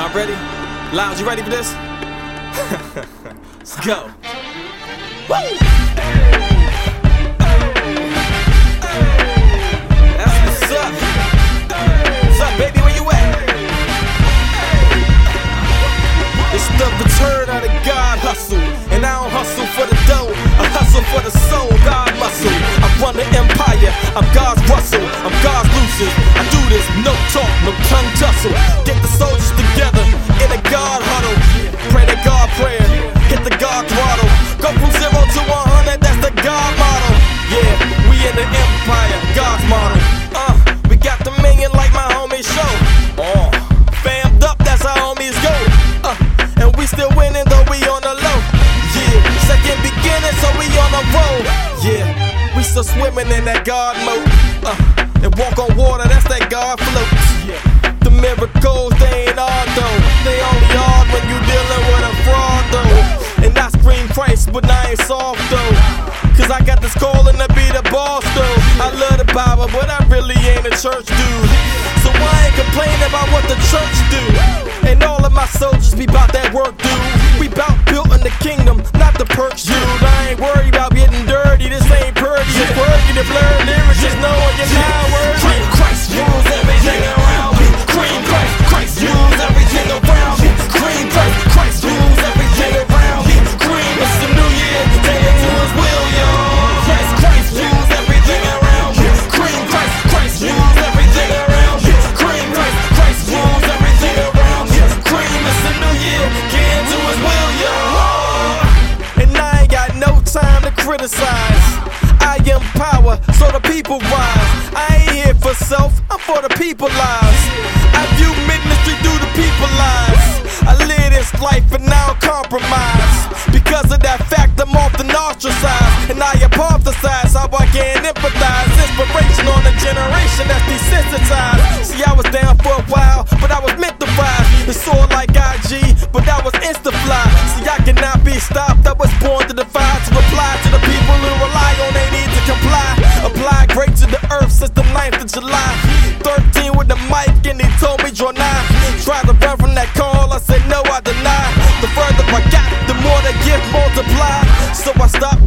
Y'all ready? Loud, you ready for this? Let's go. Woo! That's what's up. What's up, baby? Where you at? It's the return of the God hustle. And I don't hustle for the dough, I hustle for the soul, God muscle. I run the empire, I'm God's Russell, I'm God's Lucious. I do this, no talk, no tongue tussle. Get swimming in that God mode. Uh, and walk on water, that's that God float. The miracles, they ain't hard though. They only hard when you dealing with a fraud though. And I scream Christ, but I ain't soft though. Cause I got this calling to be the boss though. I love the Bible, but I really ain't a church dude. Criticize. I am power, so the people rise. I ain't here for self, I'm for the people lives. I view ministry through the people lives. I live this life and I don't compromise. Because of that fact, I'm often ostracized. And I hypothesize how I can empathize. Inspiration on a generation that's desensitized. See, I was down for a while, but I was meant to rise. It's all like IG, but that was insta fly. See, I cannot be stopped. I was born to to July. 13 with the mic, and he told me draw nine. Tried to run from that call, I said no, I deny. The further I got, the more the gift multiplied. So I stopped